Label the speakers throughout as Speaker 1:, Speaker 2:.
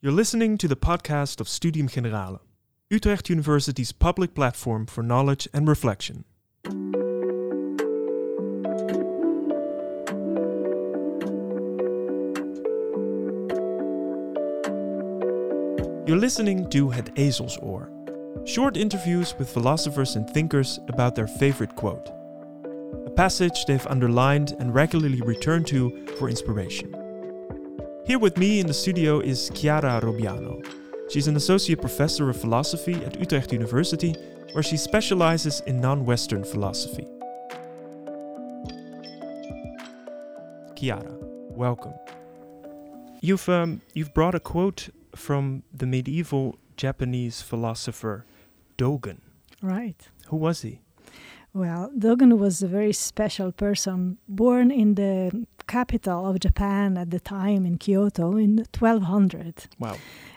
Speaker 1: You're listening to the podcast of Studium Generale, Utrecht University's public platform for knowledge and reflection. You're listening to Het Ezelsoor, short interviews with philosophers and thinkers about their favorite quote, a passage they've underlined and regularly return to for inspiration. Here with me in the studio is Chiara Robbiano. She's an associate professor of philosophy at Utrecht University, where she specializes in non Western philosophy. Chiara, welcome. You've, um, you've brought a quote from the medieval Japanese philosopher Dogen.
Speaker 2: Right.
Speaker 1: Who was he?
Speaker 2: Well, Dogen was a very special person, born in the capital of Japan at the time in Kyoto in 1200.
Speaker 1: Wow.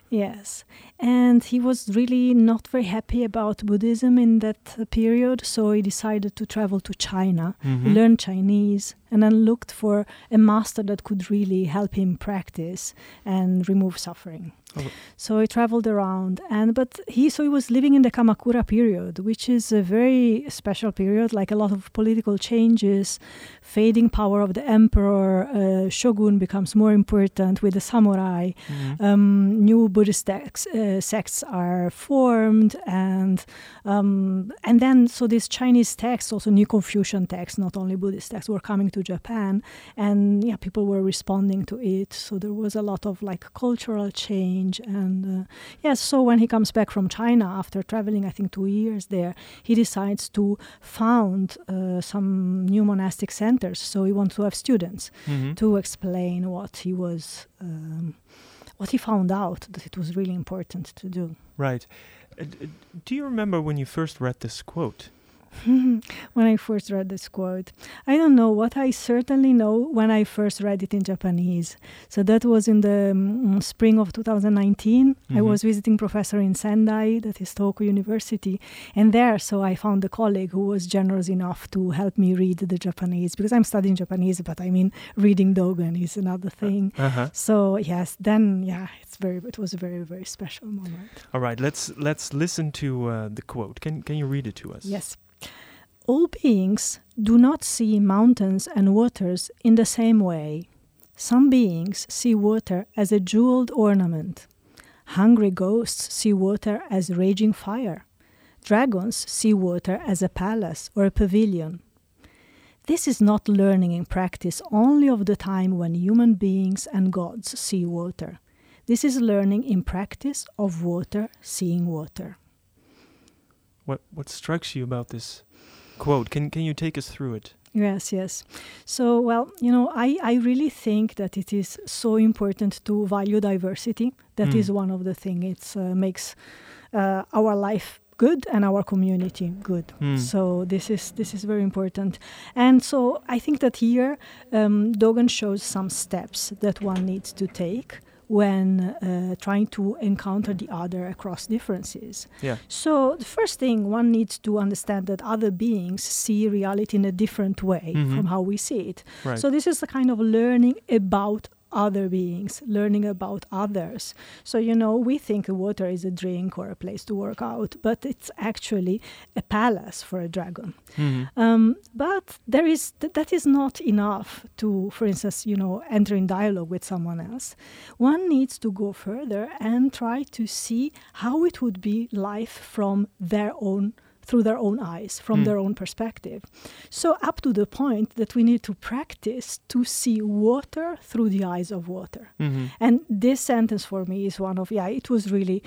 Speaker 2: Yes. And he was really not very happy about Buddhism in that period, so he decided to travel to China,
Speaker 1: Mhm.
Speaker 2: learn Chinese, and then looked for a master that could really help him practice and remove suffering.
Speaker 1: Oh.
Speaker 2: So he traveled around, and but he so he was living in the Kamakura period, which is a very special period, like a lot of political changes, fading power of the emperor, uh, shogun becomes more important with the samurai
Speaker 1: Mhm.
Speaker 2: um, new Buddhist sects, uh, sects are formed, and um, and then so these Chinese texts, also new Confucian texts, not only Buddhist texts, were coming to Japan, and yeah, people were responding to it. So there was a lot of like cultural change, and uh, yes. so when he comes back from China after traveling, I think two years there, he decides to found uh, some new monastic centers. So he wants to have students
Speaker 1: Mhm.
Speaker 2: to explain what he was um, what he found out that it was really important to do
Speaker 1: Right. Uh, do you remember when you first read this quote?
Speaker 2: when i first read this quote i don't know what i certainly know when i first read it in japanese so that was in the um, spring of 2019 i
Speaker 1: Mhm.
Speaker 2: was visiting professor in sendai that is tohoku university and there so i found a colleague who was generous enough to help me read the japanese because i'm studying japanese but i mean reading dogen is another thing
Speaker 1: Uh huh.
Speaker 2: So yes, then yeah, it's very. It was a very very special moment.
Speaker 1: All right. Let's let's listen to uh, the quote. Can can you read it to us?
Speaker 2: Yes. All beings do not see mountains and waters in the same way. Some beings see water as a jeweled ornament. Hungry ghosts see water as raging fire. Dragons see water as a palace or a pavilion. This is not learning in practice only of the time when human beings and gods see water. This is learning in practice of water seeing water.
Speaker 1: What what strikes you about this quote? Can can you take us through it?
Speaker 2: Yes, yes. So, well, you know, I, I really think that it is so important to value diversity. That is
Speaker 1: Mm.
Speaker 2: one of the things it uh, makes uh, our life good and our community good.
Speaker 1: Hmm.
Speaker 2: So this is this is very important. And so I think that here um, Dogen shows some steps that one needs to take when uh, trying to encounter the other across differences.
Speaker 1: Yeah.
Speaker 2: So the first thing one needs to understand that other beings see reality in a different way
Speaker 1: Mhm.
Speaker 2: from how we see it.
Speaker 1: Right.
Speaker 2: So this is a kind of learning about other beings, learning about others. So you know, we think water is a drink or a place to work out, but it's actually a palace for a dragon.
Speaker 1: Mhm.
Speaker 2: Um, but there is th- that is not enough to, for instance, you know, enter in dialogue with someone else. One needs to go further and try to see how it would be life from their own through their own eyes, from
Speaker 1: Hmm.
Speaker 2: their own perspective. So up to the point that we need to practice to see water through the eyes of water.
Speaker 1: Mhm.
Speaker 2: And this sentence for me is one of, yeah, it was really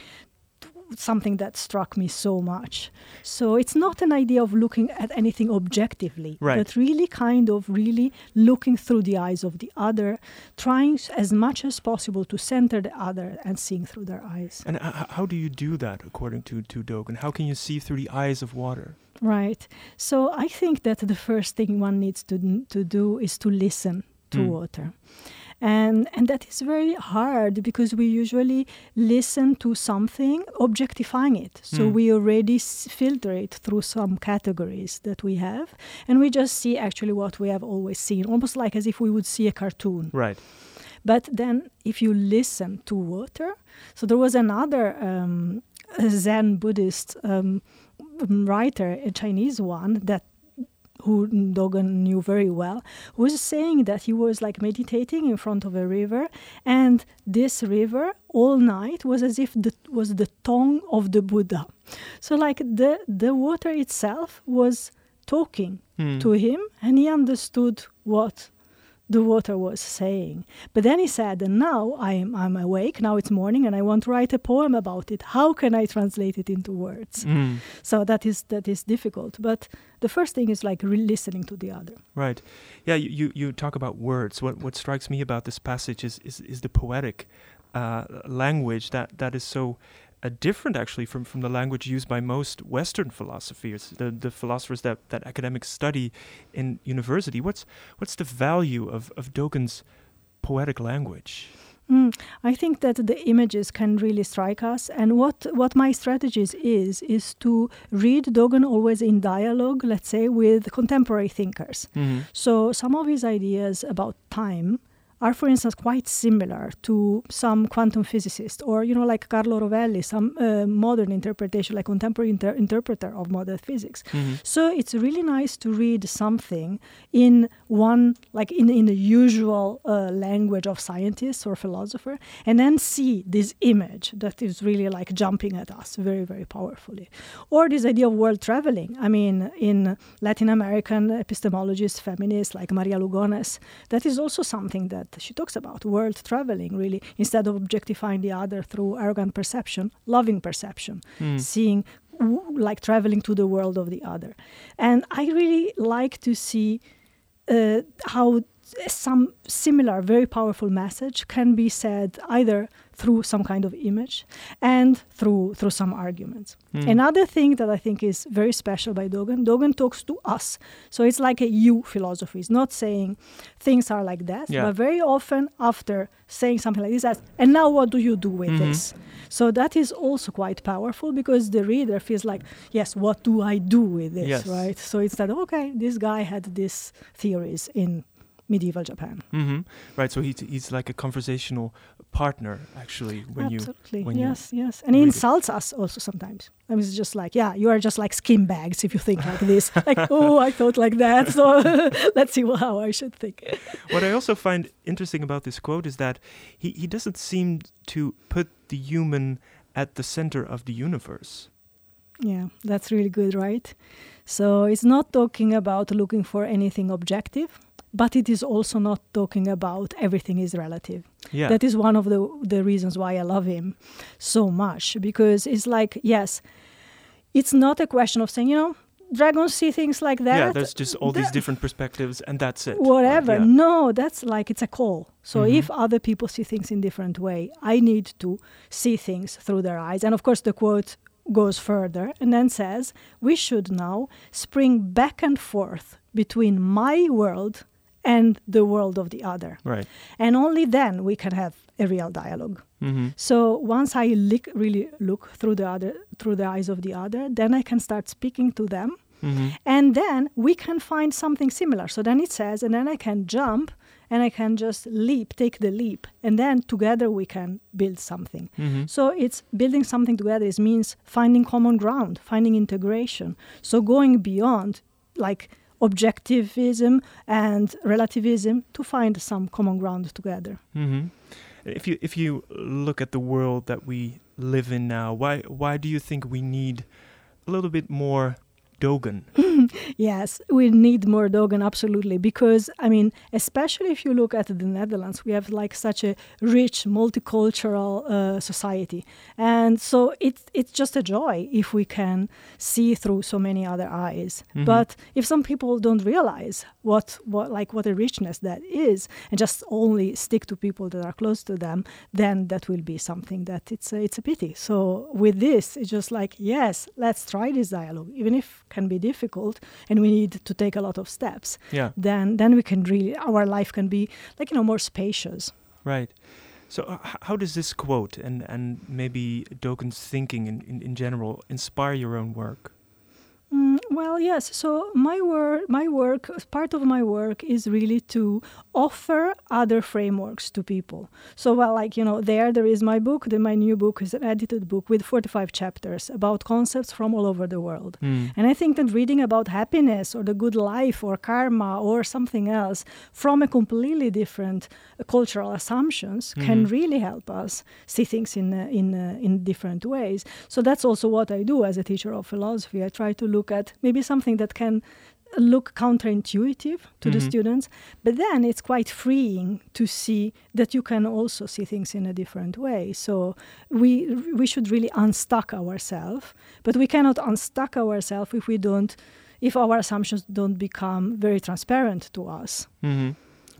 Speaker 2: something that struck me so much. So it's not an idea of looking at anything objectively,
Speaker 1: Right.
Speaker 2: but really kind of really looking through the eyes of the other, trying as much as possible to center the other and seeing through their eyes.
Speaker 1: And how do you do that according to to Dogen? How can you see through the eyes of water?
Speaker 2: Right. So I think that the first thing one needs to to do is to listen to
Speaker 1: Mm.
Speaker 2: water. And and that is very hard because we usually listen to something objectifying it. So
Speaker 1: Mm.
Speaker 2: we already s- filter it through some categories that we have and we just see actually what we have always seen, almost like as if we would see a cartoon.
Speaker 1: Right.
Speaker 2: But then, if you listen to water, so there was another um, Zen Buddhist um, writer, a Chinese one, that who Dogen knew very well, was saying that he was like meditating in front of a river, and this river all night was as if the was the tongue of the Buddha. So like the the water itself was talking
Speaker 1: Hmm.
Speaker 2: to him, and he understood what the water was saying. But then he said, and now I'm, I'm awake, now it's morning, and I want to write a poem about it. How can I translate it into words?
Speaker 1: Mm.
Speaker 2: So that is that is difficult. But the first thing is like re- listening to the other.
Speaker 1: Right. Yeah, you, you, you talk about words. What what strikes me about this passage is is, is the poetic uh, language that, that is so uh, different actually from, from the language used by most Western philosophers, the, the philosophers that, that academics study in university. What's what's the value of, of Dogen's poetic language?
Speaker 2: Mm, I think that the images can really strike us, and what what my strategies is is to read Dogen always in dialogue, let's say, with contemporary thinkers.
Speaker 1: Mm-hmm.
Speaker 2: So some of his ideas about time are, for instance, quite similar to some quantum physicists, or you know, like Carlo Rovelli, some uh, modern interpretation, like contemporary inter- interpreter of modern physics.
Speaker 1: Mm-hmm.
Speaker 2: So it's really nice to read something in one, like in in the usual uh, language of scientists or philosopher, and then see this image that is really like jumping at us very, very powerfully. Or this idea of world traveling. I mean, in Latin American epistemologists, feminists like Maria Lugones, that is also something that she talks about world traveling, really, instead of objectifying the other through arrogant perception, loving perception,
Speaker 1: Mm.
Speaker 2: seeing like traveling to the world of the other. And I really like to see uh, how some similar, very powerful message can be said either through some kind of image and through through some arguments.
Speaker 1: Mm.
Speaker 2: Another thing that I think is very special by Dogen, Dogen talks to us. So it's like a you philosophy. It's not saying things are like that,
Speaker 1: Yeah.
Speaker 2: but very often after saying something like this, as, and now what do you do with
Speaker 1: Mhm.
Speaker 2: this? So that is also quite powerful because the reader feels like, yes, what do I do with this,
Speaker 1: Yes.
Speaker 2: right? So it's that, okay, this guy had these theories in medieval Japan.
Speaker 1: hmm Right. So he's he's like a conversational partner actually when you
Speaker 2: Absolutely.
Speaker 1: when you
Speaker 2: yes, yes. And he
Speaker 1: read it.
Speaker 2: insults us also sometimes. I mean, it's just like, yeah, you are just like skin bags if you think like this. like, oh, I thought like that. So let's see how I should think.
Speaker 1: What I also find interesting about this quote is that he, he doesn't seem to put the human at the center of the universe.
Speaker 2: Yeah, that's really good, right? So it's not talking about looking for anything objective, but it is also not talking about everything is relative.
Speaker 1: Yeah.
Speaker 2: That is one of the the reasons why I love him so much because it's like yes, it's not a question of saying you know dragons see things like that.
Speaker 1: yeah, there's just all these different perspectives and that's it. right?
Speaker 2: whatever.
Speaker 1: Yeah.
Speaker 2: No, that's like it's a call. So
Speaker 1: Mhm.
Speaker 2: if other people see things in different way, I need to see things through their eyes. And of course, the quote goes further and then says, "We should now spring back and forth between my world and the world of the other,
Speaker 1: Right.
Speaker 2: and only then we can have a real dialogue."
Speaker 1: hmm
Speaker 2: So once I lick, really look through the other, through the eyes of the other, then I can start speaking to them
Speaker 1: hmm
Speaker 2: and then we can find something similar. So then it says, and then I can jump and I can just leap, take the leap, and then together we can build something.
Speaker 1: hmm
Speaker 2: So it's building something together is means finding common ground, finding integration. So going beyond like objectivism and relativism to find some common ground together.
Speaker 1: Mm-hmm. If you if you look at the world that we live in now, why why do you think we need a little bit more
Speaker 2: Yes, we need more Dogen, absolutely. Because, I mean, especially if you look at the Netherlands, we have like such a rich, multicultural uh, society. And so it, it's just a joy if we can see through so many other eyes.
Speaker 1: Mhm.
Speaker 2: But if some people don't realize what, what, like, what a richness that is, and just only stick to people that are close to them, then that will be something that it's a, it's a pity. So with this, it's just like, yes, let's try this dialogue, even if can be difficult and we need to take a lot of steps.
Speaker 1: Yeah.
Speaker 2: Then then we can really our life can be like you know more spacious.
Speaker 1: Right. So uh, how does this quote and and maybe Dogen's thinking in, in, in general inspire your own work?
Speaker 2: Mm, Well, yes. So my work, my work, part of my work is really to offer other frameworks to people. So, well, like you know, there there is my book. Then my new book is an edited book with 45 chapters about concepts from all over the world.
Speaker 1: Mm.
Speaker 2: And I think that reading about happiness or the good life or karma or something else from a completely different uh, cultural assumptions can
Speaker 1: Mhm.
Speaker 2: really help us see things in uh, in uh, in different ways. So that's also what I do as a teacher of philosophy. I try to look at maybe something that can look counterintuitive to the
Speaker 1: Mhm.
Speaker 2: students, but then it's quite freeing to see that you can also see things in a different way. So we we should really unstuck ourselves, but we cannot unstuck ourselves if we don't if our assumptions don't become very transparent to us.
Speaker 1: hmm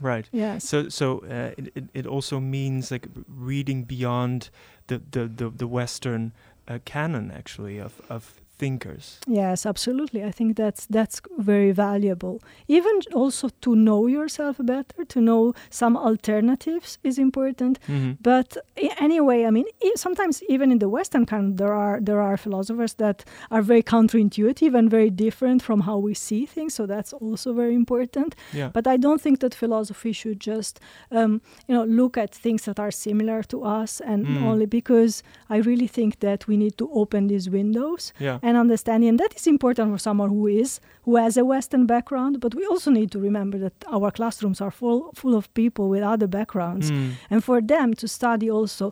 Speaker 1: Right.
Speaker 2: Yes.
Speaker 1: So, so uh, it, it it also means like reading beyond the the the, the Western uh, canon, actually, of of thinkers.
Speaker 2: Yes, absolutely. I think that's that's very valuable. Even also to know yourself better, to know some alternatives is important.
Speaker 1: hmm
Speaker 2: But anyway, I mean, sometimes even in the Western kind, there are there are philosophers that are very counterintuitive and very different from how we see things. So that's also very important.
Speaker 1: Yeah.
Speaker 2: But I don't think that philosophy should just, um, you know, look at things that are similar to us, and
Speaker 1: Mm.
Speaker 2: only because I really think that we need to open these windows
Speaker 1: yeah.
Speaker 2: And understanding. And that is important for someone who is who has a Western background. But we also need to remember that our classrooms are full full of people with other backgrounds,
Speaker 1: Mm.
Speaker 2: and for them to study also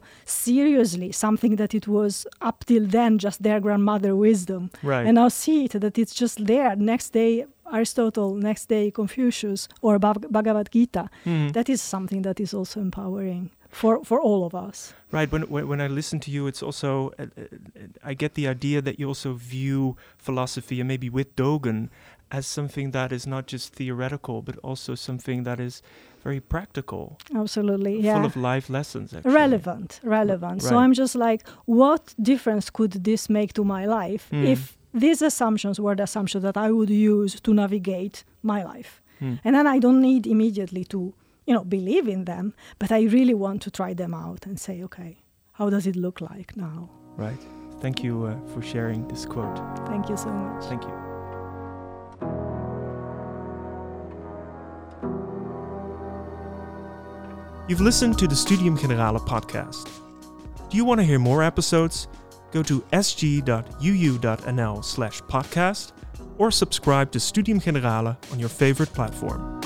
Speaker 2: seriously something that it was up till then just their grandmother wisdom,
Speaker 1: Right.
Speaker 2: and now see it that it's just there. Next day Aristotle, next day Confucius or Bhagavad Gita.
Speaker 1: Mhm.
Speaker 2: That is something that is also empowering for for all of us.
Speaker 1: Right. When, when when I listen to you, it's also uh, uh, I get the idea that you also view philosophy and maybe with Dogen as something that is not just theoretical, but also something that is very practical,
Speaker 2: Absolutely, yeah.
Speaker 1: full of life lessons. Actually.
Speaker 2: relevant relevant so i'm just like what difference could this make to my life
Speaker 1: Mm.
Speaker 2: if these assumptions were the assumptions that i would use to navigate my life
Speaker 1: Hmm.
Speaker 2: and then i don't need immediately to you know believe in them but i really want to try them out and say okay how does it look like now
Speaker 1: Right. Thank you uh, for sharing this quote.
Speaker 2: thank you so much
Speaker 1: Thank you. You've listened to the Studium Generale podcast. Do you want to hear more episodes? Go to sg.uu.nl slash podcast or subscribe to Studium Generale on your favorite platform.